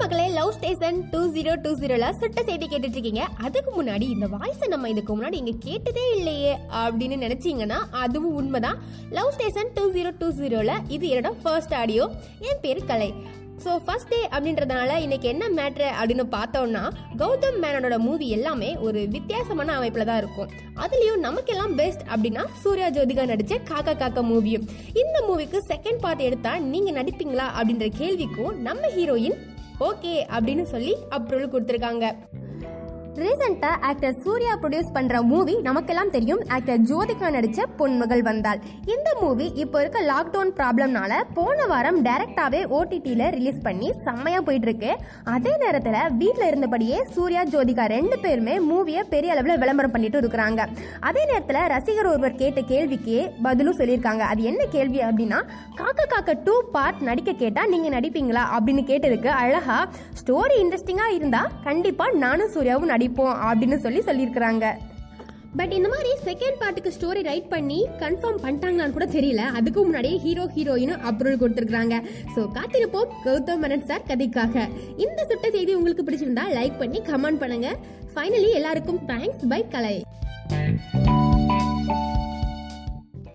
மக்களே love station two zero two ஜீரோல சுட்ட செய்தி கேட்டுட்டு இருக்கீங்க அதுக்கு முன்னாடி இந்த வாய்ஸை நம்ம இதுக்கு முன்னாடி இங்க கேட்டதே இல்லையே அப்படின்னு நினைச்சீங்கன்னா அதுவும் உண்மைதான். Love station two zero two ஜீரோல இது என்னோட ஃபர்ஸ்ட் ஆடியோ என் பேர் கலை. ஸோ ஃபர்ஸ்ட் டே அப்படின்றதுனால இன்னைக்கு என்ன மேட்ரு அப்படின்னு பார்த்தோம்னா கௌதம் மேனனோட மூவி எல்லாமே ஒரு வித்தியாசமான அமைப்பில் தான் இருக்கும். அதுலேயும் நமக்கெல்லாம் பெஸ்ட் அப்படின்னா சூர்யா ஜோதிகா நடித்த காக்கா காக்கா மூவியும் இந்த மூவிக்கு செகண்ட் பார்ட் எடுத்தால் நீங்கள் நடிப்பீங்களா அப்படின்ற கேள்விக்கும் நம்ம ஹீரோயின் ஓகே அப்படின்னு சொல்லி அப்ரூவல் கொடுத்துருக்காங்க. ரீசெண்டா ஆக்டர் சூர்யா ப்ரொடியூஸ் பண்ற மூவி நமக்கெல்லாம் தெரியும். ஆக்டர் ஜோதிகா நடிச்ச பொன்மகள் வந்தாள். இந்த மூவி இப்போ இருக்க லாக்டவுன் ப்ராப்ளம்னால போன வாரம் டைரக்டாவே ஓடிடியில ரிலீஸ் பண்ணி செம்மையா போயிட்டு இருக்கு அதே நேரத்துல வீட்டில் இருந்தபடியே சூர்யா ஜோதிகா ரெண்டு பேருமே மூவியை பெரிய அளவுல விளம்பரம் பண்ணிட்டு இருக்கிறாங்க. அதே நேரத்துல ரசிகர் ஒருவர் கேட்ட கேள்விக்கு பதிலும் சொல்லியிருக்காங்க. அது என்ன கேள்வி அப்படின்னா காக்கா காக்க டூ பார்ட் நடிக்க கேட்டா நீங்க நடிப்பீங்களா அப்படின்னு கேட்டதுக்கு அழகா ஸ்டோரி இன்ட்ரெஸ்டிங்கா இருந்தா கண்டிப்பா நானும் சூர்யாவும் படிப்போம் அப்படின்னு சொல்லி சொல்லியிருக்கிறாங்க. பட் இந்த மாதிரி செகண்ட் பார்ட்டுக்கு ஸ்டோரி ரைட் பண்ணி கன்ஃபார்ம் பண்ணிட்டாங்களான்னு கூட தெரியல. அதுக்கு முன்னாடியே ஹீரோ ஹீரோயினும் அப்ரூவல் கொடுத்துருக்காங்க ஸோ காத்திருப்போம். கௌதம் மேனன் சார் கதைக்காக. இந்த சுட்ட செய்தி உங்களுக்கு பிடிச்சிருந்தா லைக் பண்ணி கமெண்ட் பண்ணுங்க. ஃபைனலி எல்லாருக்கும் தேங்க்ஸ் பை கலை.